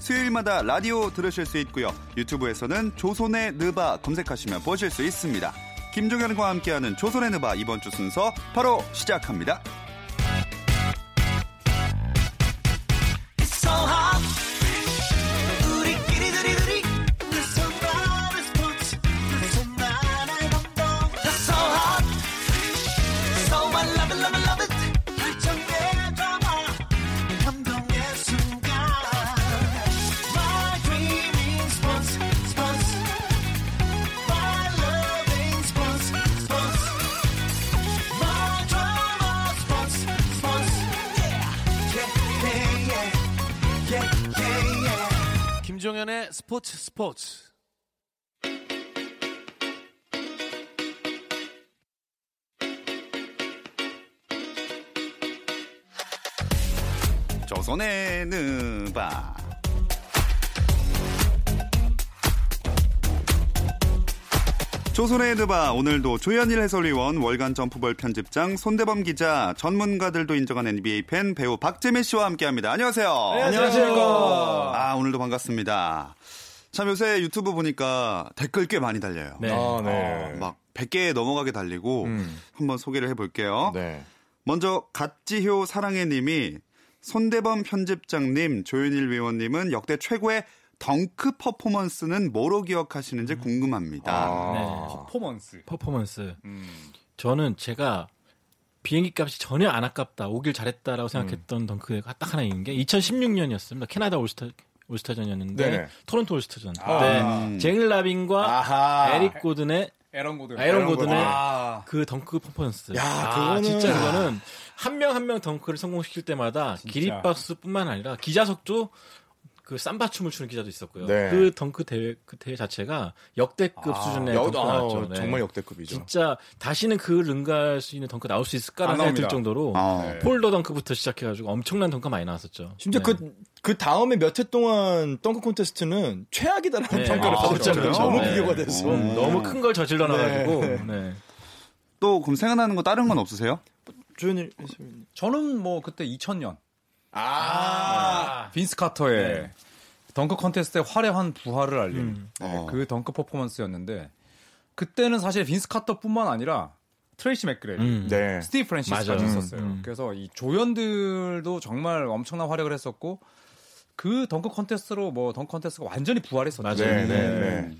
수요일마다 라디오 들으실 수 있고요. 유튜브에서는 조선의 느바 검색하시면 보실 수 있습니다. 김종현과 함께하는 조선의 느바 이번 주 순서 바로 시작합니다. 김종현의 스포츠 스포츠. 조선의 느바 조선의 느바 오늘도 조현일 해설위원 월간 점프볼 편집장 손대범 기자 전문가들도 인정한 NBA 팬 배우 박재민 씨와 함께합니다. 안녕하세요. 안녕하세요. 아 오늘도 반갑습니다. 참 요새 유튜브 보니까 댓글 꽤 많이 달려요. 네. 아, 네. 어, 막 100개 넘어가게 달리고 음. 한번 소개를 해볼게요. 네. 먼저 갓지효 사랑해님이 손대범 편집장님, 조윤일 위원님은 역대 최고의 덩크 퍼포먼스는 뭐로 기억하시는지 궁금합니다. 아. 네. 퍼포먼스. 퍼포먼스. 음. 저는 제가 비행기 값이 전혀 안 아깝다, 오길 잘했다라고 생각했던 덩크가 딱 하나 있는 게 2016년이었습니다. 캐나다 올스타 올스타전이었는데 네. 토론토 올스타전. 아. 그때 음. 잭 라빈과 아하. 에릭 고든의 에런 고든. 아, 에런 고든의 아. 그 덩크 퍼포먼스. 야, 아, 그거는- 진짜 그거는 한 명 한 명 덩크를 성공시킬 때마다 기립박수뿐만 아니라 기자석도 그 삼바 춤을 추는 기자도 있었고요. 네. 그 덩크 대회 그 대회 자체가 역대급 수준의 역- 덩크가 아, 나왔죠. 네. 정말 역대급이죠. 진짜 다시는 그 능가할 수 있는 덩크 나올 수안 있을까라는 생각이 들. 정도로 어. 네. 폴더 덩크부터 시작해가지고 엄청난 덩크가 많이 나왔었죠. 심지어 네. 그, 그 다음에 몇 해 동안 덩크 콘테스트는 최악이다라는 네. 평가를 아, 받았잖아요. 진짜요? 너무 네. 비교가 돼서. 음, 너무 큰 걸 저질러 놔가지고 네. 네. 또 그럼 생각나는 거 다른 건 없으세요? 조현일. 저는 뭐 그때 2000년 아. 빈스 카터의 네. 덩크 컨테스트의 화려한 부활을 알린 음. 네, 어. 그 덩크 퍼포먼스였는데 그때는 사실 빈스 카터뿐만 아니라 트레이시 맥그레디, 음. 네. 스티브 프랜시스까지 맞아요. 있었어요. 음. 그래서 이 조연들도 정말 엄청난 활약을 했었고 그 덩크 컨테스트로 뭐 덩크 컨테스트가 완전히 부활했었죠. 맞아요. 네, 네, 네. 네.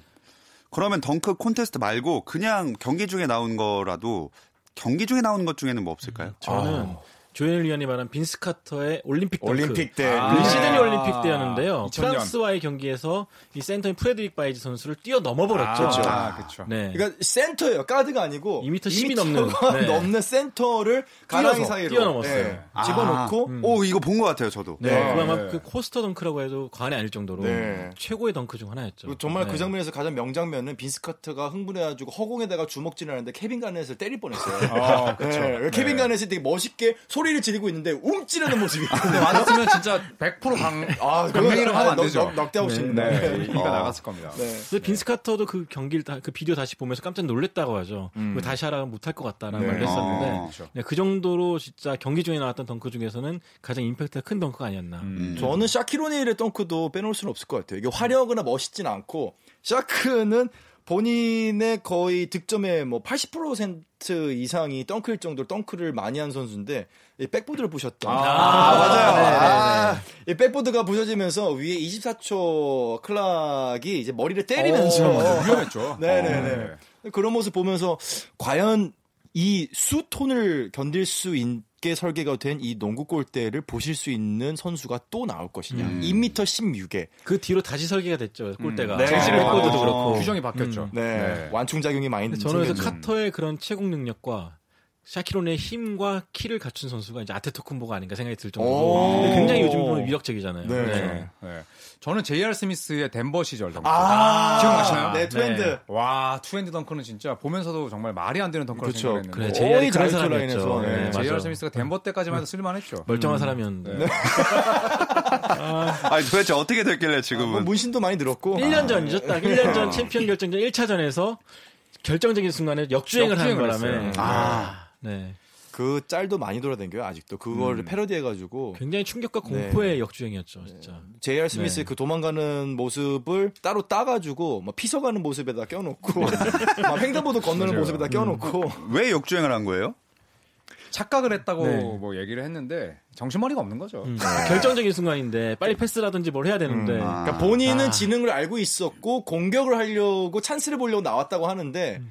그러면 덩크 콘테스트 말고 그냥 경기 중에 나온 거라도 경기 중에 나오는 것 중에는 뭐 없을까요? 저는 조현일 위원이 말한 빈스 카터의 올림픽 덩크. 올림픽 때. 아. 그 네. 시드니 올림픽 때였는데요. 2000년. 프랑스와의 경기에서 이 센터인 프레드릭 바이즈 선수를 뛰어넘어 버렸죠. 아, 그렇죠. 네. 그러니까 센터예요. 가드가 아니고 2m 10이 넘는. 2m 가 네. 넘는 센터를 가랑이 사이로 뛰어넘었어요. 네. 아. 집어넣고 음. 오 이거 본 것 같아요, 저도. 네, 네. 그거 아마 네. 그 포스터 덩크라고 해도 과언이 아닐 정도로 네. 최고의 덩크 중 하나였죠. 그 정말 네. 그 장면에서 가장 명장면은 빈스 카터가 흥분해 가지고 허공에다가 주먹질을 하는데 케빈 가넷을 때릴 뻔했어요. 아, 그렇죠. 네, 케빈 네. 가넷이 되게 멋있게 소리를 지르고 있는데 움찔하는 모습이. 근데 맞았으면 진짜 100% 강, 아, 강냉이라고 하면 안 넉- 되죠. 넉- 넉대하고 싶네. 네, 이가 어. 나갔을 겁니다. 네. 근데 빈스 카터도 그 경기를 다, 그 비디오 다시 보면서 깜짝 놀랐다고 하죠. 그거 다시 하라면 못할 것 같다라는 네. 말을 했었는데 어. 그렇죠. 네, 그 정도로 진짜 경기 중에 나왔던 덩크 중에서는 가장 임팩트가 큰 덩크가 아니었나. 음. 저는 샤킬 오닐의 덩크도 빼놓을 수는 없을 것 같아요. 이게 화려하거나 멋있진 않고 샤크는 본인의 거의 득점의 뭐 80% 이상이 덩크일 정도로 덩크를 많이 한 선수인데 이 백보드를 부셨던 아, 맞아요. 네, 네, 아, 이 백보드가 부서지면서 위에 24초 clock이 이제 머리를 때리면서 어, 위험했죠. 네네네. 어, 그런 모습 보면서 과연 이 수톤을 견딜 수 있게 설계가 된 이 농구 골대를 부실 수 있는 선수가 또 나올 것이냐. 음. 2m 16에. 그 뒤로 다시 설계가 됐죠. 골대가. 네. 젤시 백보드도 어, 그렇고. 규정이 바뀌었죠. 네. 완충작용이 많이 근데 저는 그래서. 카터의 그런 체공 능력과 샤킬 오닐의 힘과 키를 갖춘 선수가 이제 아데토쿤보가 아닌가 생각이 들 오. 정도로 굉장히 요즘 보면 위력적이잖아요. 네. 네. 네. 저는 JR 스미스의 덴버 시절 덩크. 아, 기억나시나요? 네, 트렌드. 네. 와, two-hand 덩크는 진짜 보면서도 정말 말이 안 되는 덩크를 그렇죠. 생각했는데. 그래, JR이 그런 사람이었죠. 네, 네. JR 스미스가 덴버 때까지만 해도 쓸만했죠. 멀쩡한 사람이었는데. 아니 도대체 어떻게 됐길래 지금은 뭐 문신도 많이 늘었고. 1년 전이죠. 딱 1년 전 챔피언 결정전 1차전에서 결정적인 순간에 역주행을 하는 역주행을 바람에 했어요. 아, 네. 그 짤도 많이 돌아다녀요 아직도 그거를 음. 패러디해가지고 굉장히 충격과 공포의 역주행이었죠, 진짜. JR 스미스 네. 그 도망가는 모습을 따로 따가지고 막 피서가는 모습에다 껴놓고 막 횡단보도 건너는 맞아요. 모습에다 껴놓고 왜 역주행을 한 거예요? 착각을 했다고 네. 뭐 얘기를 했는데 정신머리가 없는 거죠. 음. 결정적인 순간인데 빨리 패스라든지 뭘 해야 되는데 음. 아. 그러니까 본인은 아. 지능을 알고 있었고 공격을 하려고 찬스를 보려고 나왔다고 하는데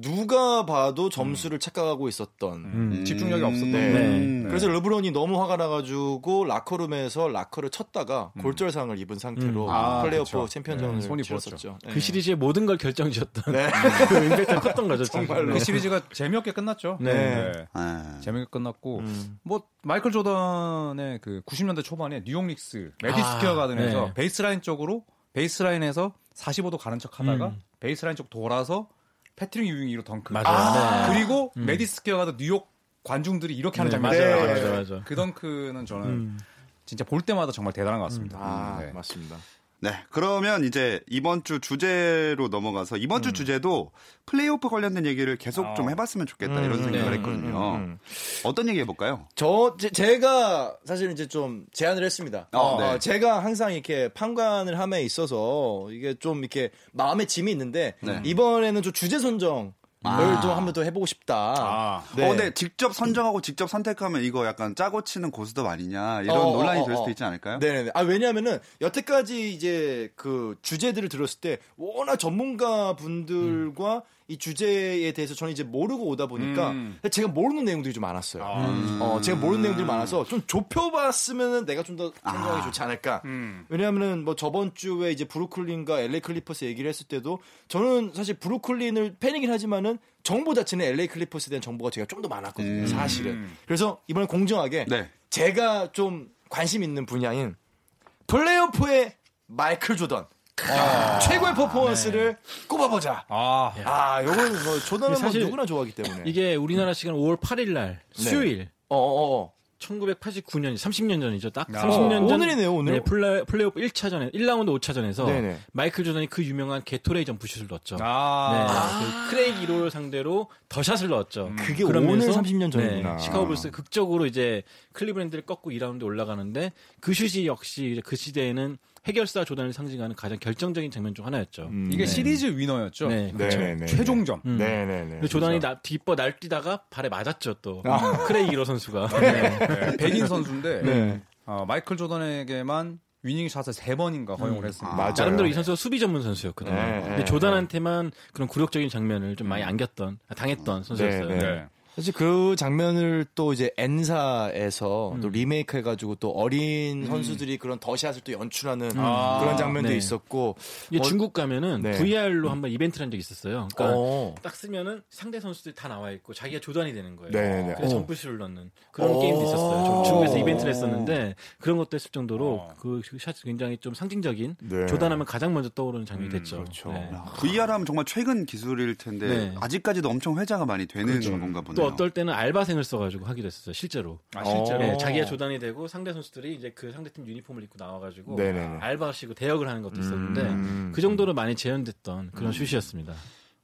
누가 봐도 점수를 착각하고 있었던 음. 집중력이 없었던 네. 거예요. 네. 그래서 르브론이 너무 화가 나가지고 라커룸에서 라커를 쳤다가 골절상을 입은 상태로 음. 아, 플레이오프 그쵸. 챔피언전을 네, 손이 치렀었죠. 그 시리즈의 모든 걸 결정지었던 네. 그 임팩트가 컸던 거죠, 정말로. 그 시리즈가 재미없게 끝났죠. 네. 아. 재미있게 끝났고 음. 뭐 마이클 조던의 그 90년대 초반에 뉴욕 닉스 매디슨 스퀘어 아, 가든에서 네. 베이스라인 쪽으로 베이스라인에서 45도 가는 척 하다가 음. 베이스라인 쪽 돌아서 패트릭 유잉 위로 덩크. 맞아요. 아, 네. 그리고 음. 매디슨 스퀘어 가든 뉴욕 관중들이 이렇게 하는 네, 장면이 맞아요. 맞아요, 맞아요. 그 덩크는 저는 음. 진짜 볼 때마다 정말 대단한 것 같습니다. 아 네. 맞습니다. 네, 그러면 이제 이번 주 주제로 넘어가서 이번 주 주제도 플레이오프 관련된 얘기를 계속 좀 어. 해봤으면 좋겠다 음, 이런 생각을 네. 했거든요. 음, 음. 어떤 얘기 해볼까요? 저 제, 제가 사실 이제 좀 제안을 했습니다. 어, 어, 네. 어, 제가 항상 이렇게 판관을 함에 있어서 이게 좀 이렇게 마음에 짐이 있는데 네. 이번에는 좀 주제 선정을 아. 좀 한번 더 해보고 싶다. 아. 네. 어, 근데 직접 선정하고 직접 선택하면 이거 약간 짜고 치는 고스톱 아니냐 이런 어, 논란이 어, 어, 될 수도 어. 있지 않을까요? 네네네. 아, 왜냐면은, 여태까지 이제 그 주제들을 들었을 때, 워낙 전문가 분들과 이 주제에 대해서 저는 이제 모르고 오다 보니까, 음. 제가 모르는 내용들이 좀 많았어요. 음. 어, 제가 모르는 내용들이 많아서 좀 좁혀봤으면은 내가 좀더 선정하기 아. 좋지 않을까. 음. 왜냐하면은 뭐 저번 주에 이제 브루클린과 LA 클리퍼스 얘기를 했을 때도 저는 사실 브루클린을 팬이긴 하지만은 정보 자체는 LA 클리퍼스에 대한 정보가 제가 좀 더 많았거든요. 음. 사실은. 그래서 이번에 공정하게 네. 제가 좀 관심 있는 분야인 플레이오프의 마이클 조던 최고의 퍼포먼스를 꼽아보자. 아, 아, 요건 뭐 조던은 사실 뭐 누구나 좋아하기 때문에. 이게 우리나라 시간 5월 8일 날 수요일 어, 어, 어. 1989년, 30년 전이죠. 딱 아. 30년 전. 오늘이네요, 오늘. 네, 플레이, 플레이오프 1차전에, 1라운드 5차전에서 네네. 마이클 조던이 그 유명한 게토레이 점프슛을 넣었죠. 아. 네, 그 크레이그 일로를 상대로 The Shot을 넣었죠. 그게 그러면서 오늘 30년 전이구나. 네, 시카고 불스 극적으로 이제 클리브랜드를 꺾고 2라운드 올라가는데 그 슛이 역시 이제 그 시대에는 해결사 조단을 상징하는 가장 결정적인 장면 중 하나였죠. 음. 이게 네. 시리즈 위너였죠. 네, 네, 그렇죠. 네, 네. 최종점. 음. 네네네. 근데 조단이 나, 뒷버 날뛰다가 발에 맞았죠 또 아. 크레이기 이로 선수가. 네. 네, 백인 선수인데 네. 어, 마이클 조던에게만 위닝 샷을 세 번인가 허용을 했습니다. 맞아요. 나름대로 이 선수가 수비 전문 선수였거든요. 네, 근데 네, 조단한테만 그런 굴욕적인 장면을 좀 많이 안겼던, 아, 당했던 선수였어요. 네, 네. 네. 사실 그 장면을 또 이제 엔사에서 음. 또 리메이크 해가지고 또 어린 선수들이 그런 더샷을 또 연출하는 아, 그런 장면도 네. 있었고 이게 어, 중국 가면은 네. VR로 한번 이벤트를 한 적이 있었어요. 그러니까 어. 딱 쓰면은 상대 선수들이 다 나와 있고 자기가 조단이 되는 거예요. 네네. 그래서 어. 점프슛을 넣는 그런 어. 게임도 있었어요. 저 중국에서 이벤트를 했었는데 그런 것도 했을 정도로 어. 그 샷이 굉장히 좀 상징적인 네. 조단하면 가장 먼저 떠오르는 장면이 됐죠. 그렇죠. 네. VR 하면 정말 최근 기술일 텐데 네. 아직까지도 엄청 회자가 많이 되는 그렇죠. 건가 또 보네요. 어떨 때는 알바생을 써가지고 하기도 했었어요. 실제로. 아, 실제로. 네, 자기가 조단이 되고 상대 선수들이 이제 그 상대팀 유니폼을 입고 나와가지고 네네네. 알바시고 대역을 하는 것도 있었는데 음. 그 정도로 많이 재현됐던 그런 슛이었습니다.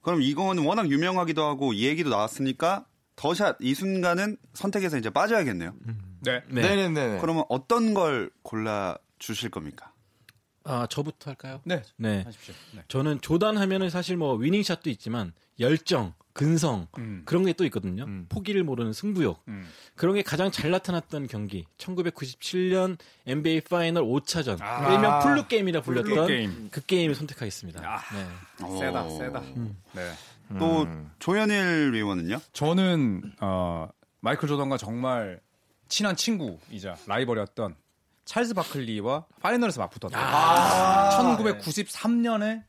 그럼 이건 워낙 유명하기도 하고 이 얘기도 나왔으니까 더샷 이 순간은 선택해서 이제 빠져야겠네요. 네. 네. 네네 네. 그러면 어떤 걸 골라 주실 겁니까? 아 저부터 할까요? 네. 네. 하십시오. 네. 저는 조단 하면은 사실 뭐 winning shot도 있지만 열정, 근성 음. 그런 게 또 있거든요. 음. 포기를 모르는 승부욕 음. 그런 게 가장 잘 나타났던 경기 1997년 NBA 파이널 5차전 아. 일명 flu game이라 불렸던 flu game. 그 게임을 선택하겠습니다. 아. 네. 세다, 오. 세다. 네. 또 음. 조현일 위원은요? 저는 어, 마이클 조던과 정말 친한 친구이자 라이벌이었던 찰스 바클리와 파이널에서 맞붙었던 아. 1993년의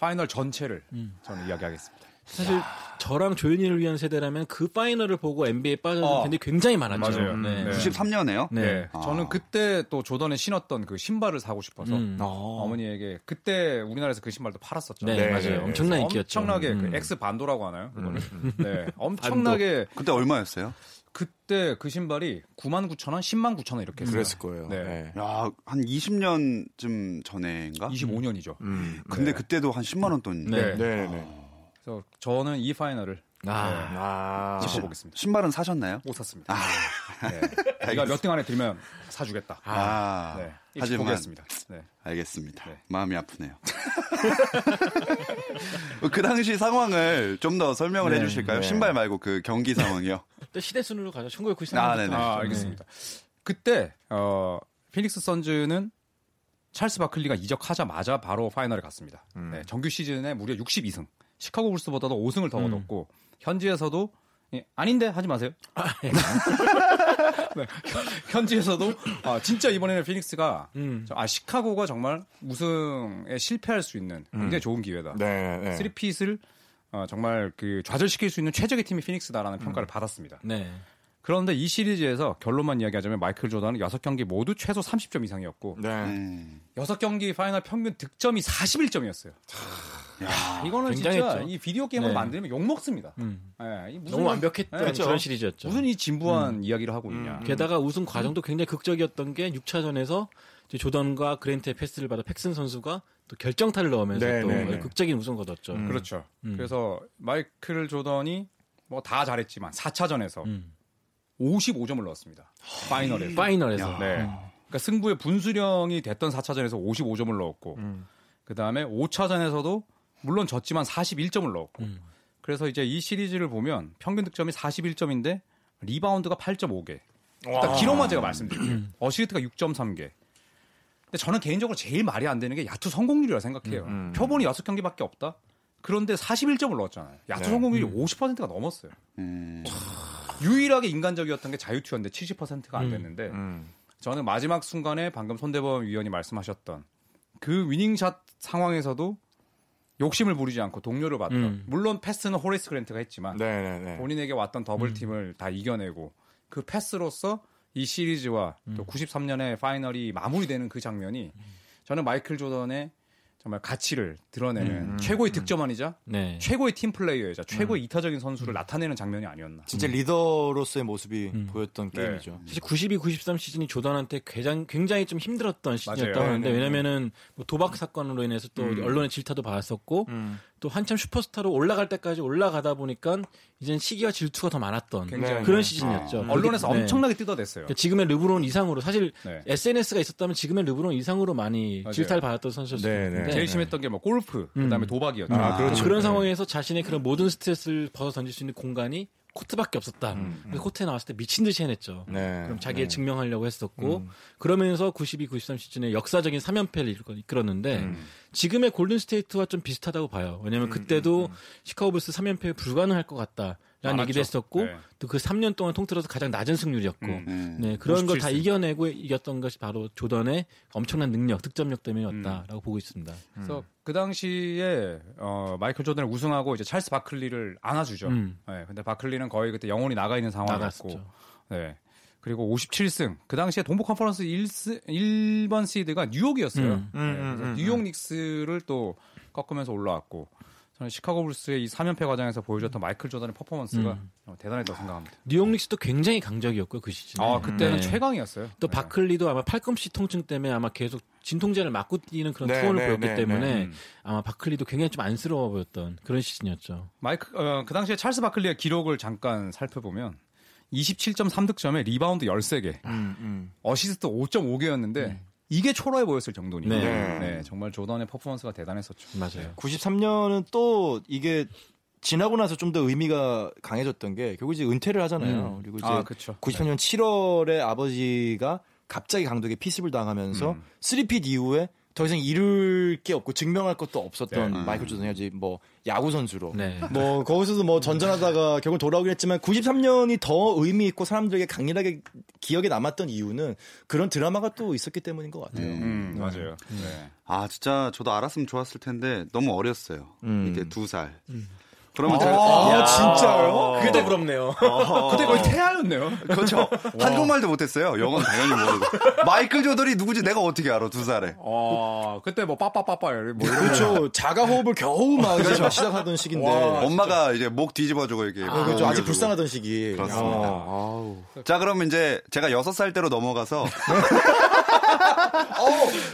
파이널 전체를 음. 저는 이야기하겠습니다. 사실 저랑 조현일 위원 세대라면 그 파이널을 보고 NBA에 빠져든 어. 팬들이 굉장히 많았죠. 맞아요. 네. 네. 93년에요? 네. 네. 아. 저는 그때 또 조던에 신었던 그 신발을 사고 싶어서 음. 어. 어머니에게 그때 우리나라에서 그 신발도 팔았었죠. 네, 네. 맞아요. 엄청난 인기였죠. 엄청나게 음. 그 엑스 반도라고 하나요? 그거를? 네, 엄청나게 그때 얼마였어요? 그때 그 신발이 9만 9천 원, 10만 9천 원 이렇게 했어요. 그랬을 거예요. 네. 네. 야, 한 20년쯤 전에인가? 25년이죠. 음. 근데 네. 그때도 한 10만 원 돈. 네. 네, 네. 그래서 저는 이 파이널을 아, 아. 네, 짚어보겠습니다. 신발은 사셨나요? 못 샀습니다. 아, 네. 네가 몇 등 안에 들면 사주겠다. 아, 네, 하지만 짚어보겠습니다. 네. 알겠습니다. 네. 마음이 아프네요. 그 당시 상황을 좀 더 설명을 네, 해주실까요? 네. 신발 말고 그 경기 상황이요. 또 시대 순으로 가죠. 1993년. 아, 네네. 아, 알겠습니다. 그때 어, 피닉스 선즈는 찰스 바클리가 이적하자마자 바로 파이널에 갔습니다. 네, 정규 시즌에 무려 62승. 시카고 불스보다도 5승을 더 음. 얻었고 현지에서도 예, 아닌데 하지 마세요. 네, 현- 현지에서도 아, 진짜 이번에는 피닉스가 음. 아 시카고가 정말 우승에 실패할 수 있는 굉장히 좋은 기회다. 네, 네. 쓰리핏을 어, 정말 그 좌절시킬 수 있는 최적의 팀이 피닉스다라는 평가를 받았습니다. 네. 그런데 이 시리즈에서 결론만 이야기하자면 마이클 조던은 6경기 모두 최소 30점 이상이었고 네. 음. 6경기 파이널 평균 득점이 41점이었어요. 야, 이거는 진짜 굉장했죠. 이 비디오 게임을 네. 만들면 욕 먹습니다. 음. 예, 이 무슨 너무 완벽했던 네, 그런 시리즈였죠. 무슨 이 진부한 이야기를 하고 있냐. 게다가 우승 과정도 굉장히 극적이었던 게 6차전에서 조던과 그랜트의 패스를 받아 팩슨 선수가 또 결정타를 넣으면서 네, 또 네, 네. 극적인 우승을 거뒀죠. 음. 그렇죠. 음. 그래서 마이클 조던이 뭐 다 잘했지만 4차전에서 음. 55점을 넣었습니다. 파이널에서. 파이널에서. 야. 네. 그러니까 승부의 분수령이 됐던 4차전에서 55점을 넣었고 음. 그 다음에 5차전에서도 물론 졌지만 41점을 넣었고 음. 그래서 이제 이 시리즈를 보면 평균 득점이 41점인데 리바운드가 8.5개. 일단 기록만 제가 말씀드릴게요. 어시스트가 6.3개. 근데 저는 개인적으로 제일 말이 안 되는 게 야투 성공률이라 생각해요. 음. 표본이 6경기밖에 없다. 그런데 41점을 넣었잖아요. 야투 네. 성공률이 50%가 넘었어요. 음. 유일하게 인간적이었던 게 자유투였는데 70%가 안 음. 됐는데 음. 저는 마지막 순간에 방금 손대범 위원이 말씀하셨던 그 winning shot 상황에서도 욕심을 부리지 않고 동료를 봤던 음. 물론 패스는 호레이스 그랜트가 했지만 네, 네, 네. 본인에게 왔던 double team을 다 이겨내고 그 패스로서 이 시리즈와 또 93년의 파이널이 마무리되는 그 장면이 저는 마이클 조던의 정말 가치를 드러내는 음. 최고의 득점왕이자 네. 최고의 팀 플레이어이자 최고의 이타적인 선수를 나타내는 장면이 아니었나. 진짜 리더로서의 모습이 음. 보였던 네. 게임이죠. 사실 92, 93 시즌이 조던한테 굉장히, 굉장히 좀 힘들었던 시즌이었다고. 하는데 네, 네, 왜냐면은 뭐 도박 사건으로 인해서 또 음. 언론의 질타도 받았었고 음. 또 한참 슈퍼스타로 올라갈 때까지 올라가다 보니까 이젠 시기와 질투가 더 많았던 굉장히 그런 네. 시즌이었죠. 아. 언론에서 네. 엄청나게 뜯어냈어요. 그러니까 지금의 르브론 이상으로 사실 네. SNS가 있었다면 지금의 르브론 이상으로 많이 맞아요. 질타를 받았던 선수였을 네, 텐데 네. 제일 심했던 게 뭐 골프, 그다음에 음. 도박이었죠. 아, 그렇죠. 그런 네. 상황에서 자신의 그런 모든 스트레스를 벗어 던질 수 있는 공간이 코트밖에 없었다. 음, 그래서 코트에 나왔을 때 미친 듯이 해냈죠. 네. 그럼 자기의 네. 증명하려고 했었고 음. 그러면서 92, 93 시즌에 역사적인 3연패를 이끌었는데 음. 지금의 골든 스테이트와 좀 비슷하다고 봐요. 왜냐하면 그때도 시카고 불스 3연패 불가능할 것 같다 라는. 얘기도 했었고 네. 또그 3년 동안 통틀어서 가장 낮은 승률이었고 음. 음. 네, 그런 걸다 57승. 이겨내고 이겼던 것이 바로 조던의 엄청난 능력, 득점력 때문이었다라고 보고 있습니다. 그래서 그 당시에 어, 마이클 조던을 우승하고 이제 찰스 바클리를 안아주죠. 음. 네, 근데 바클리는 거의 그때 영혼이 나가 있는 상황이었고. 네. 그리고 57승. 그 당시에 동부 컨퍼런스 1스, 1번 시드가 뉴욕이었어요. 음. 네, 음, 음, 뉴욕 닉스를 또 꺾으면서 올라왔고, 저는 시카고 불스의 이 3연패 과정에서 보여줬던 마이클 조던의 퍼포먼스가 음. 어, 대단했다고 생각합니다. 뉴욕 닉스도 굉장히 강적이었고 그 시즌에. 아, 그때는 네. 최강이었어요. 또 네. 바클리도 아마 팔꿈치 통증 때문에 아마 계속 진통제를 맞고 뛰는 그런 네, 투혼을 네, 보였기 네, 때문에 네. 음. 아마 바클리도 굉장히 좀 안쓰러워 보였던 그런 시즌이었죠. 마이크 어, 그 당시에 찰스 바클리의 기록을 잠깐 살펴보면 27.3 득점에 리바운드 13개, 음, 음. 어시스트 5.5개였는데 이게 초라해 보였을 정도니. 네. 네. 정말 조던의 퍼포먼스가 대단했었죠. 맞아요. 93년은 또 이게 지나고 나서 좀 더 의미가 강해졌던 게 결국 이제 은퇴를 하잖아요. 음. 그리고 이제 아, 그렇죠. 93년 7월에 아버지가 갑자기 강독에 피습을 당하면서 음. 3핏 이후에 더 이상 이룰 게 없고 증명할 것도 없었던 네. 마이클 조던이 이제 뭐 야구 선수로 네. 뭐 거기서도 뭐 전전하다가 결국 돌아오긴 했지만 93년이 더 의미 있고 사람들에게 강렬하게 기억에 남았던 이유는 그런 드라마가 또 있었기 때문인 것 같아요. 음, 맞아요. 네. 아 진짜 저도 알았으면 좋았을 텐데 너무 어렸어요. 음. 이게 두 살. 그러면 제가 아, 야. 진짜요? 그게 더 부럽네요. 그때 거의 태아였네요. 그렇죠. 한국말도 못했어요. 영어는 당연히 모르고. 마이클 조던이 누구지 내가 어떻게 알아 두 살에. 어, 그때 뭐 빠빠빠빠 뭐 이런 그렇죠. 자가 호흡을 겨우 막막 시작하던 시기인데. 와, 엄마가 이제 목 뒤집어주고 이렇게. 어, 그렇죠. 아직. 불쌍하던 시기. 그렇습니다. 어, 아우. 자 그럼 이제 제가 여섯 살 때로 넘어가서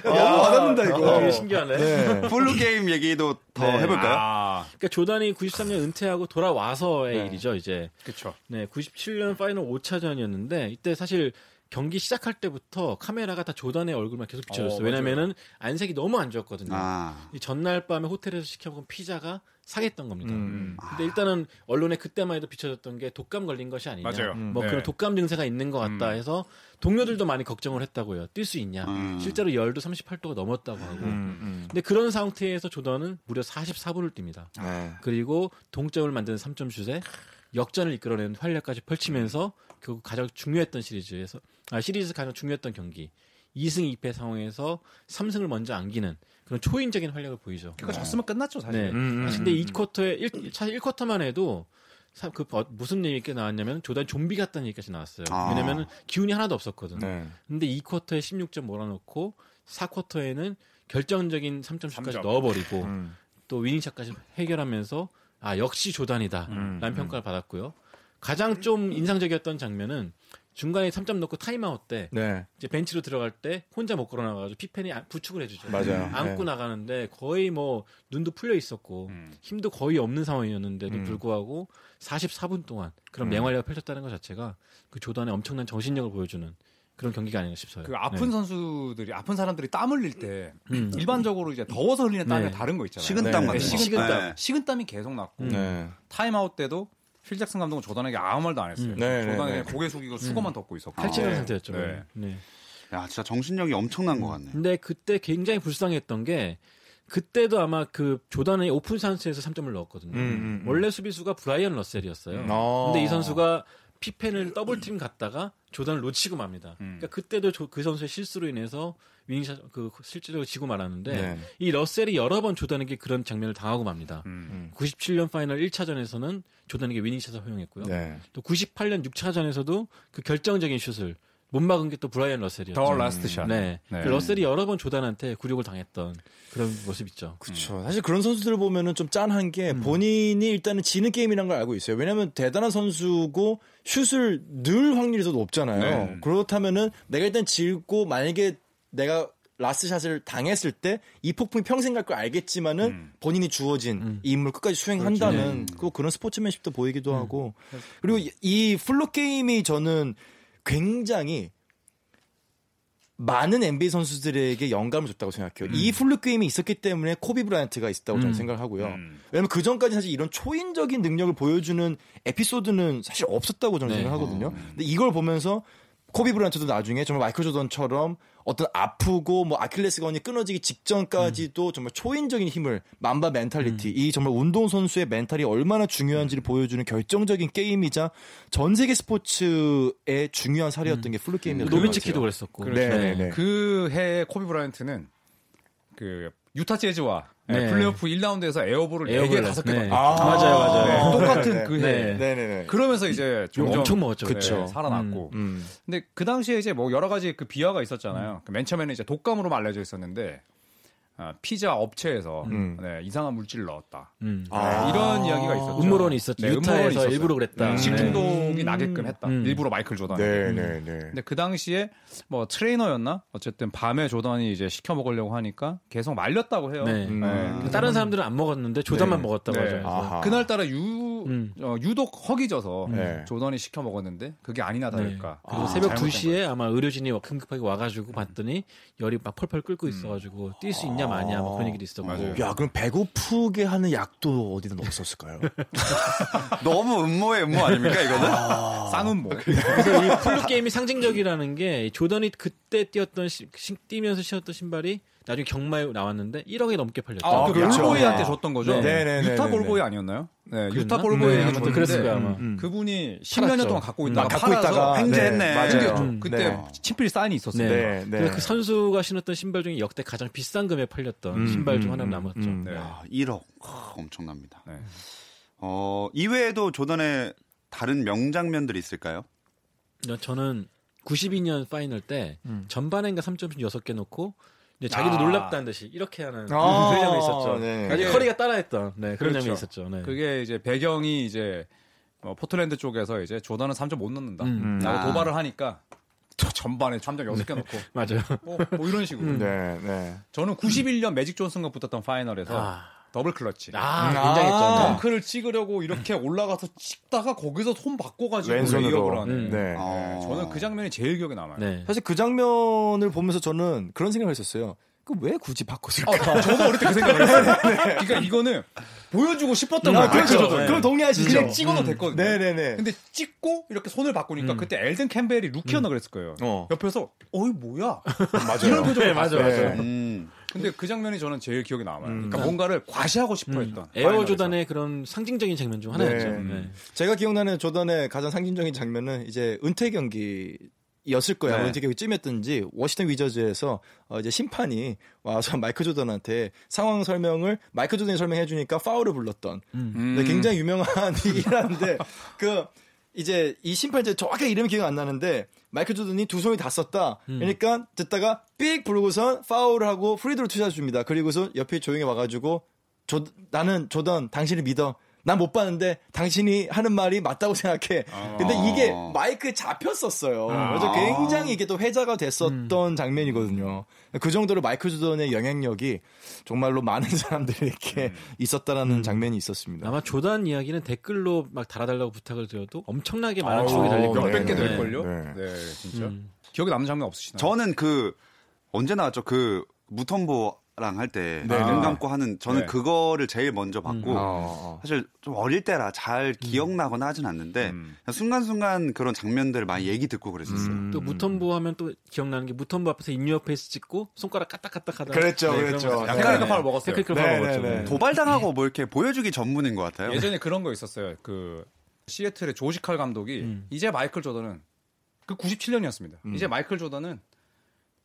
너무 와닿는다 이거. 신기하네. 네. flu 게임 얘기도 더 네. 해볼까요? 아, 그러니까 조단이 93년 은퇴하고 돌아와서의 네. 일이죠, 이제. 그쵸. 네, 97년 파이널 5차전이었는데 이때 사실 경기 시작할 때부터 카메라가 다 조단의 얼굴만 계속 비춰졌어요. 어. 왜냐면은 안색이 너무 안 좋았거든요. 아, 이 전날 밤에 호텔에서 시켜먹은 피자가 상했던 겁니다. 음. 근데 일단은 언론에 그때만 해도 비춰졌던 게 독감 걸린 것이 아니냐. 맞아요. 뭐 네. 그런 독감 증세가 있는 것 같다 음. 해서 동료들도 많이 걱정을 했다고요. 뛸 수 있냐. 음. 실제로 열도 38도가 넘었다고 하고. 음, 음. 근데 그런 상태에서 조던은 무려 44분을 뜁니다. 네. 그리고 동점을 만드는 3점 슛에 역전을 이끌어내는 활약까지 펼치면서 결국 가장 중요했던 시리즈에서 아, 시리즈 가장 중요했던 경기 2승 2패 상황에서 3승을 먼저 안기는 그런 초인적인 활약을 보이죠. 그거 졌으면 끝났죠, 사실. 네. 음, 음, 근데 2쿼터에 1, 사실 1쿼터만 해도 사- 그 어, 무슨 얘기가 나왔냐면 조단 좀비 같다는 얘기까지 나왔어요. 아. 왜냐면 기운이 하나도 없었거든. 네. 근데 2쿼터에 16점 몰아넣고 4쿼터에는 결정적인 3점 슛까지 삼 점. 넣어버리고 음. 또 winning shot까지 해결하면서 아 역시 조단이다 음, 라는 평가를 받았고요. 가장 좀 인상적이었던 장면은 중간에 3점 넣고 타임아웃 때 네. 이제 벤치로 들어갈 때 혼자 못 걸어 나가지고 피펜이 안- 부축을 해주죠. 맞아요. 안고 네. 나가는데 거의 뭐 눈도 풀려 있었고 음. 힘도 거의 없는 상황이었는데도 음. 불구하고 44분 동안 그런 음. 맹활약을 펼쳤다는 것 자체가 그 조단의 엄청난 정신력을 보여주는 그런 경기가 아닌가 싶어요. 그 아픈 네. 선수들이 아픈 사람들이 땀 흘릴 때 음. 일반적으로 이제 더워서 흘리는 땀이 네. 다른 거 있잖아요. 식은땀 네, 같은 네, 거. 식은땀. 네. 식은땀이 계속 났고 음. 네. 타임아웃 때도 필 잭슨 감독은 조던에게 아무 말도 안 했어요. 음. 네, 네, 그냥 네. 고개 숙이고 수건만 덮고 있었고. 네. 상태였죠. 네. 네. 야 진짜 정신력이 엄청난 것 같네. 근데 그때 굉장히 불쌍했던 게 그때도 아마 그 조단의 오픈 찬스에서 3점을 넣었거든요. 음, 음, 음. 원래 수비수가 브라이언 러셀이었어요. 어. 근데 이 선수가 피펜을 double team 갔다가 조단을 놓치고 맙니다. 음. 그러니까 그때도 조- 그 선수의 실수로 인해서 winning shot 그 실제로 지고 말았는데 네. 이 러셀이 여러 번 조단에게 그런 장면을 당하고 맙니다. 음. 97년 파이널 1차전에서는 조단에게 winning shot을 허용했고요. 네. 또 98년 6차전에서도 그 결정적인 슛을 못 막은 게 또 브라이언 러셀이었죠. the last shot. 네. 네. 그 러셀이 여러 번 조단한테 굴욕을 당했던 그런 모습 있죠. 그렇죠. 사실 그런 선수들을 보면은 좀 짠한 게 음. 본인이 일단은 지는 게임이라는 걸 알고 있어요. 왜냐하면 대단한 선수고 슛을 넣을 확률이 더 높잖아요. 네. 그렇다면은 내가 일단 지고 만약에 내가 last shot을 당했을 때 이 폭풍이 평생 갈 걸 알겠지만은 음. 본인이 주어진 음. 이 임무를 끝까지 수행한다는 그 그런 스포츠맨십도 보이기도 하고 그리고 이- 이 flu game이 저는 굉장히 많은 NBA 선수들에게 영감을 줬다고 생각해요. 이 flu game이 있었기 때문에 코비 브라이언트가 있었다고 저는 음. 생각하고요. 음. 왜냐면 그 전까지 사실 이런 초인적인 능력을 보여주는 에피소드는 사실 없었다고 저는 네. 생각하거든요. 근데 이걸 보면서 코비 브라이언트도 나중에 정말 마이클 조던처럼 어떤 아프고 뭐 아킬레스건이 끊어지기 직전까지도 정말 초인적인 힘을 Mamba mentality 이 정말 운동 선수의 멘탈이 얼마나 중요한지를 보여주는 결정적인 게임이자 전 세계 스포츠의 중요한 사례였던 게 flu game이었던 것 노비츠키도 같아요. 그랬었고. 네, 네, 네. 그 해에 코비 브라이언트는 그 유타 재즈와 네. 플레이오프 1라운드에서 air ball을 4개, air ball 5개 네. 받았어요. 아, 맞아요, 맞아요. 네. 똑같은 네. 그 해. 네. 그러면서 이제 점점 엄청 먹었죠. 네, 그쵸. 살아났고. 음. 근데 그 당시에 이제 뭐 여러 가지 그 비하가 있었잖아요. 그맨 처음에는 이제 독감으로 알려져 있었는데 아, 피자 업체에서 음. 네, 이상한 물질을 넣었다. 음. 아. 네, 이런 이야기가 있었죠. 음모론이 있었죠. 네, 유타에서. 일부러 그랬다. 음, 네. 식중독이 나게끔 했다. 음. 일부러 마이클 조던. 네네네. 근데 그 당시에 뭐 트레이너였나? 어쨌든 밤에 조던이 이제 시켜 먹으려고 하니까 계속 말렸다고 해요. 네. 음. 다른 사람들은 안 먹었는데 조단만 네. 먹었다고 네. 하죠. 그날따라 유, 음. 어, 유독 허기져서 네. 조던이 시켜 먹었는데 그게 아니나 네. 다를까. 그리고 아, 새벽 잘못된 2시에 아마 의료진이 급급하게 와가지고 봤더니 열이 막 펄펄 끓고 있어가지고 뛸 수 있냐 마냐 뭐 그런 얘기도 있었고. 맞아요. 야, 그럼 배고프게 하는 약도 어디다 넣었을까요? 너무 음모의 음모 아닙니까 이거는? 쌍은모. 그래서 이 flu game이 상징적이라는 게 조던이 그때 뛰었던 시- 시- 뛰면서 신었던 신발이 나중에 경매에 나왔는데 1억이 넘게 팔렸죠. 아, 그 그렇죠. 볼보이한테 네. 줬던 거죠. 네, 네, 네, 유타 네, 볼보이 네. 아니었나요? 네, 그랬나? 유타 볼보이에게 네, 그랬을 거예요, 아마. 음. 그분이 10몇 년 팔았죠. 동안 갖고 음. 있다가 갖고 팔아서 있다가 횡재했네. 네, 맞아요. 음. 그때 네. 친필 사인이 있었어요. 네, 네. 그 선수가 신었던 신발 중에 역대 가장 비싼 금액에 팔렸던 음, 신발 중 음, 하나로 음, 남았죠. 음. 네. 야, 1억 크, 엄청납니다. 네. 어, 이외에도 조던의 다른 명장면들이 있을까요? 저는 92년 파이널 때 음. 전반엔가 3점슛 6개 넣고 이제 자기도 아. 놀랍다는 듯이 이렇게 하는 아, 그런 장면이 있었죠. 네. 아직 그게- 커리가 따라했던 네, 그런 그렇죠. 장면이 있었죠. 네. 그게 이제 배경이 이제 어, 포틀랜드 쪽에서 이제 조던은 3점 못 넣는다. 음. 라고 아. 도발을 하니까 저 전반에 3점 6개 넣고 맞아요. 뭐, 뭐 이런 식으로. 음. 네, 네. 저는 91년 매직 존슨과 붙었던 파이널에서 아, double clutch. 아 음, 굉장했죠. 아. 네. 덩크를 찍으려고 이렇게 올라가서 찍다가 거기서 손 바꿔가지고 왼손으로. 하는. 음. 네. 네, 어. 저는 그 장면이 제일 기억에 남아요. 네. 사실 그 장면을 보면서 저는 그런 생각을 했었어요. 그왜 굳이 바꿨을까? 어, 저도 어릴 때 그 생각을 했어요. 그러니까 이거는 보여주고 싶었던 거예요. 그렇죠. 조던은. 그럼 동의하시죠? 그냥 찍어도 됐거든요. 네네네. 근데 찍고 이렇게 손을 바꾸니까 음. 그때 엘든 캠벨이 루키였나 그랬을 거예요. 어. 옆에서 어이 뭐야? 맞아요. 이런 표정을 네, 맞아, 봤어요. 맞아. 음. 근데 그 장면이 저는 제일 기억에 남아요. 음. 그러니까 뭔가를 과시하고 싶어 음. 했던. 에어. 조단의 그런 상징적인 장면 중 하나였죠. 네. 네. 제가 기억나는 조던의 가장 상징적인 장면은 이제 은퇴 경기 였을 거예요. 네. 은퇴 경기 찜했든지 워싱턴 위저즈에서 어 이제 심판이 와서 마이클 조던한테 상황 설명을 마이클 조던이 설명해 주니까 파울을 불렀던 음. 네, 굉장히 유명한 일이라는데 그 이제 이 심판 이제 정확하게 이름이 기억 안 나는데 마이클 조던이 두 손이 다 썼다. 그러니까 듣다가 삑 부르고선 파울을 하고 프리드로 투샷 줍니다. 그리고서 옆에 조용히 와가지고 조, 나는 조던 당신을 믿어. 난 못 봤는데 당신이 하는 말이 맞다고 생각해. 근데 이게 마이크에 잡혔었어요. 그래서 굉장히 이게 또 회자가 됐었던 장면이거든요. 그 정도로 마이클 조던의 영향력이 정말로 많은 사람들에게 있었다라는 장면이 있었습니다. 아마 조단 이야기는 댓글로 막 달아달라고 부탁을 드려도 엄청나게 많은 추억이 달릴 거예요. 몇백 개 네, 될걸요? 네. 네. 진짜. 음. 기억에 남는 장면 없으시나요? 저는 그 언제 나왔죠? 그 무톰보랑 할때 네. 눈 감고 하는 저는 네. 그거를 제일 먼저 봤고 어, 어. 사실 좀 어릴 때라 잘 기억나거나 하진 않는데 음. 순간순간 그런 장면들을 많이 얘기 듣고 그랬었어요. 음. 또 무톰보 하면 또 기억나는 게 무톰보 앞에서 in your face 찍고 손가락 까딱까딱 하다. 그랬죠, 그랬죠. 그런 거 네. 파울 먹었어요. technical 네, 네, 먹었죠. 네. 네. 도발당하고 뭐 이렇게 보여주기 전문인 것 같아요. 예전에 그런 거 있었어요. 그 시애틀의 조지 칼 감독이 음. 이제 마이클 조던은 그 97년이었습니다. 음. 이제 마이클 조던은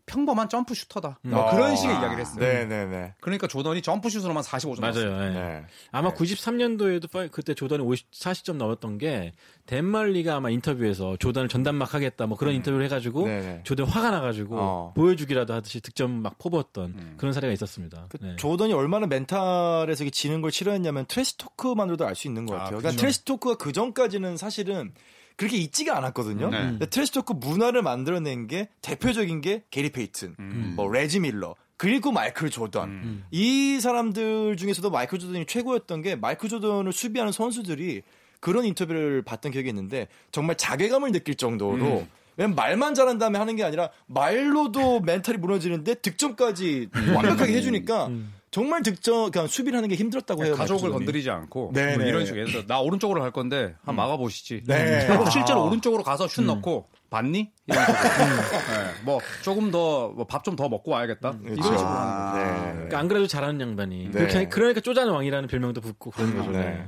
평범한 jump shooter다. 음. 뭐 그런 아. 식의 이야기를 했어요. 네네네. 그러니까 조던이 점프 슛으로만 45점 맞아요. 네. 네. 아마 93년도에도 파이, 그때 조던이 50, 40점 넘었던 게 댄 멀리가 아마 인터뷰에서 조던을 전담 마크하겠다 뭐 그런 인터뷰를 해가지고 네네. 조던 화가 나가지고 어. 보여주기라도 하듯이 득점 막 퍼부었던 음. 그런 사례가 있었습니다. 그 네. 조던이 얼마나 멘탈에서 지는 걸 싫어했냐면 trash talk만으로도 알 수 있는 것 아, 같아요. 그죠. 그러니까 trash talk가 그 전까지는 사실은 그렇게 있지가 않았거든요. 네. trash talk 문화를 만들어낸 게 대표적인 게 게리 페이튼, 음. 뭐 레지 밀러, 그리고 마이클 조던. 음. 이 사람들 중에서도 마이클 조던이 최고였던 게 마이클 조던을 수비하는 선수들이 그런 인터뷰를 봤던 기억이 있는데 정말 자괴감을 느낄 정도로 음. 왜냐면 말만 잘한 다음에 하는 게 아니라 말로도 멘탈이 무너지는데 득점까지 완벽하게 해주니까 음. 정말 득점 그냥 수비를 하는 게 힘들었다고 해요. 가족을. 건드리지 않고 네, 뭐 네. 이런 식으로 예를 들어 나 오른쪽으로 갈 건데 한 막아보시지. 네. 그리고 아. 실제로 오른쪽으로 가서 슛 넣고 봤니? 이런 식으로. 네, 뭐 조금 더 밥 좀더 먹고 와야겠다. 이런 그렇죠. 식으로 하는 아. 네. 그러니까 안 그래도 잘하는 양반이 네. 그렇게 그러니까 쪼잔 왕이라는 별명도 붙고 그런 거죠. 네. 네.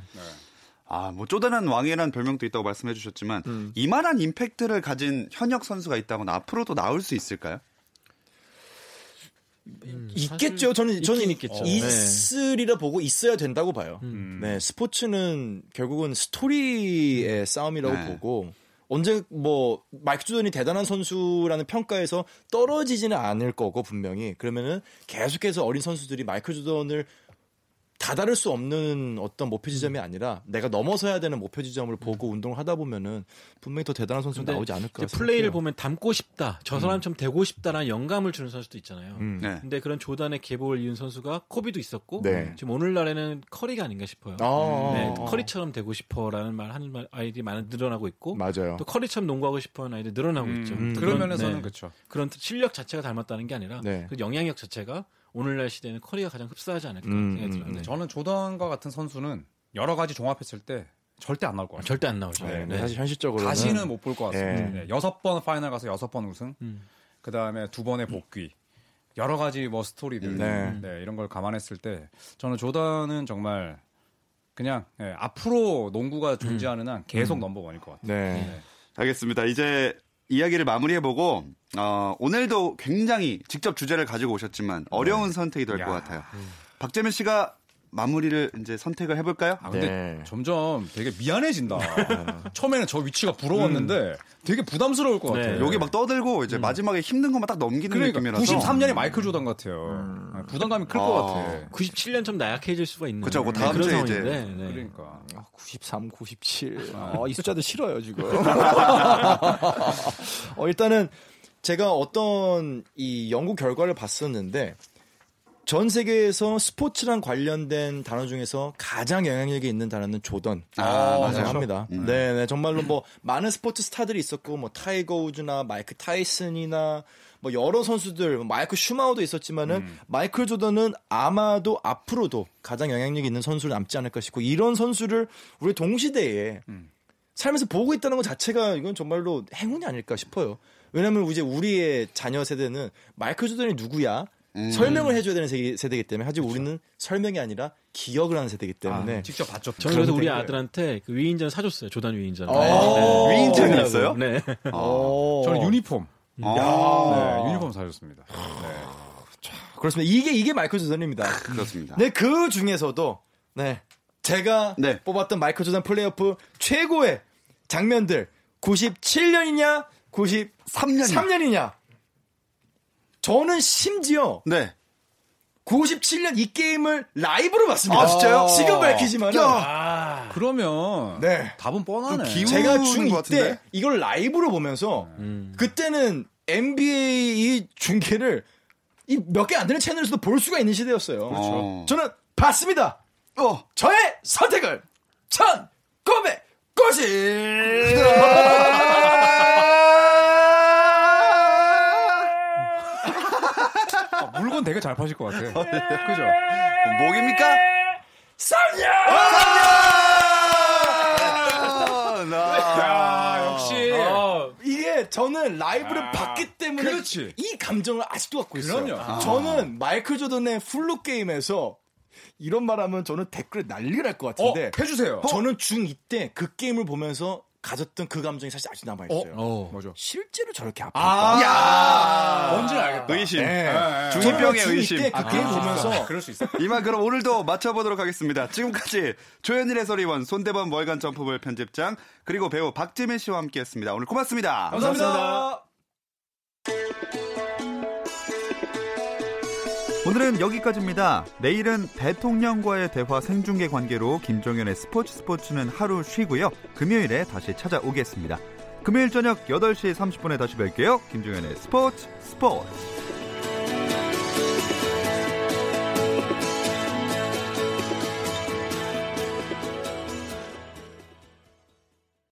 아, 뭐 쪼단한 왕이라는 별명도 있다고 말씀해 주셨지만 음. 이만한 임팩트를 가진 현역 선수가 있다면 앞으로도 나올 수 있을까요? 음, 있겠죠. 저는 저는 있겠죠. 있으리라 보고 있어야 된다고 봐요. 음. 네, 스포츠는 결국은 스토리의 싸움이라고 네. 보고 언제 뭐 마이크 조던이 대단한 선수라는 평가에서 떨어지지는 않을 거고 분명히 그러면은 계속해서 어린 선수들이 마이클 조던을 다다를 수 없는 어떤 목표 지점이 아니라 내가 넘어서야 되는 목표 지점을 보고 운동을 하다 보면은 분명히 더 대단한 선수가 나오지 않을까 플레이를 생각해요. 보면 닮고 싶다. 저 사람처럼 되고 싶다라는 영감을 주는 선수도 있잖아요. 음. 네. 근데 그런 조단의 계복을 이은 선수가 코비도 있었고 네. 지금 오늘날에는 커리가 아닌가 싶어요. 아, 네. 커리처럼 되고 싶어라는 말 하는 말- 아이들이 많이 늘어나고 있고 맞아요. 또 커리처럼 농구하고 싶어하는 아이들이 늘어나고 있죠. 음, 또 그런 그런- 면에서는 네, 그렇죠. 그런 실력 자체가 닮았다는 게 아니라 네. 그 영향력 자체가 오늘날 시대에는 커리가 가장 흡사하지 않을까 음, 생각이 들어요. 음, 네. 저는 조던과 같은 선수는 여러 가지 종합했을 때 절대 안 나올 것 아, 같아요. 절대 안 나오죠. 네, 네. 사실 현실적으로는 다시는 못 볼 것 같습니다. 네. 네, 여섯 번 파이널 가서 여섯 번 우승, 음. 그 다음에 두 번의 복귀, 여러 가지 뭐 스토리들, 네. 네, 이런 걸 감안했을 때 저는 조던은 정말 그냥 예, 앞으로 농구가 존재하는 한 계속 넘버원일 것 같아요. 네. 알겠습니다. 이제 이야기를 마무리해보고 어, 오늘도 굉장히 직접 주제를 가지고 오셨지만 어려운 선택이 될것 야. 같아요. 박재민 씨가 마무리를 이제 선택을 해볼까요? 아, 근데 네. 점점 되게 미안해진다. 처음에는 저 위치가 부러웠는데 되게 부담스러울 것 네. 같아요. 여기 막 떠들고 이제 마지막에 힘든 것만 딱 넘기는 그러니까 느낌이라서 93년에 마이클 조던 같아요. 아, 부담감이 클것 아. 같아. 97년 좀 나약해질 수가 있는 그쵸, 그 네, 다음 주에 이제. 네. 그러니까. 아, 93, 97. 아, 이 숫자들 싫어요, 지금. 어, 일단은 제가 어떤 이 연구 결과를 봤었는데 전 세계에서 스포츠랑 관련된 단어 중에서 가장 영향력이 있는 단어는 조던. 아, 라고 맞아요. 생각합니다. 음. 네, 네, 정말로 뭐 많은 스포츠 스타들이 있었고 뭐 타이거 우즈나 마이크 타이슨이나 뭐 여러 선수들 뭐 마이클 슈마허도 있었지만은 음. 마이클 조던은 아마도 앞으로도 가장 영향력 있는 선수로 남지 않을까 싶고 이런 선수를 우리 동시대에 음. 살면서 보고 있다는 것 자체가 이건 정말로 행운이 아닐까 싶어요. 왜냐하면 이제 우리의 자녀 세대는 마이클 조던이 누구야 음. 설명을 해줘야 되는 세계, 세대이기 때문에 하지만 우리는 설명이 아니라 기억을 하는 세대이기 때문에 아, 직접 봤죠. 저는 그래서 우리 아들한테 그 위인전 사줬어요. 조단 위인전. 어. 위인전이 있어요? 네. 어. 저는 유니폼. 아, 네, 유니폼 사줬습니다. 네. 그렇습니다. 이게 이게 마이클 조던입니다. 그렇습니다. 네, 그 중에서도 네 제가 네. 뽑았던 마이클 조던 플레이오프 최고의 장면들 97년이냐 93년이냐 3년이요. 저는 심지어 네. 97년 이 게임을 라이브로 봤습니다. 아, 진짜요? 지금 밝히지만 야. 그러면 네. 답은 뻔하네. 제가 것 중2 같은데? 때 이걸 라이브로 보면서 음. 그때는 NBA 중계를 이 몇 개 안 되는 채널에서도 볼 수가 있는 시대였어요. 그렇죠. 저는 봤습니다. 어. 저의 선택을 1990 물건 되게 잘 파실 것 같아. 그죠? 목입니까? 쌍년 야, 역시. 이게 저는 라이브를 봤기 때문에 그렇지. 이 감정을 아직도 갖고 있어요. 그럼요. 아. 저는 마이클 조던의 flu game에서 이런 말하면 저는 댓글에 난리가 날것 어, 같은데 해주세요. 저는 중2 때 그 게임을 보면서 가졌던 그 감정이 사실 아직 남아 있어요. 어. 뭐죠? 실제로 저렇게 아플까? 아, 뭔지는 알겠다. 의심. 네. 중2병의 저는 의심. 중2 때그 게임 보면서 그럴 수 있어. 이만 그럼 오늘도 맞춰보도록 하겠습니다. 지금까지 조현일 해설위원, 손대범 월간 점프볼 편집장, 그리고 배우 박지민 씨와 함께했습니다. 오늘 고맙습니다. 감사합니다. 오늘은 여기까지입니다. 내일은 대통령과의 대화 생중계 관계로 김종현의 스포츠 스포츠는 하루 쉬고요. 금요일에 다시 찾아오겠습니다. 금요일 저녁 8시 30분에 다시 뵐게요. 김종현의 스포츠 스포츠.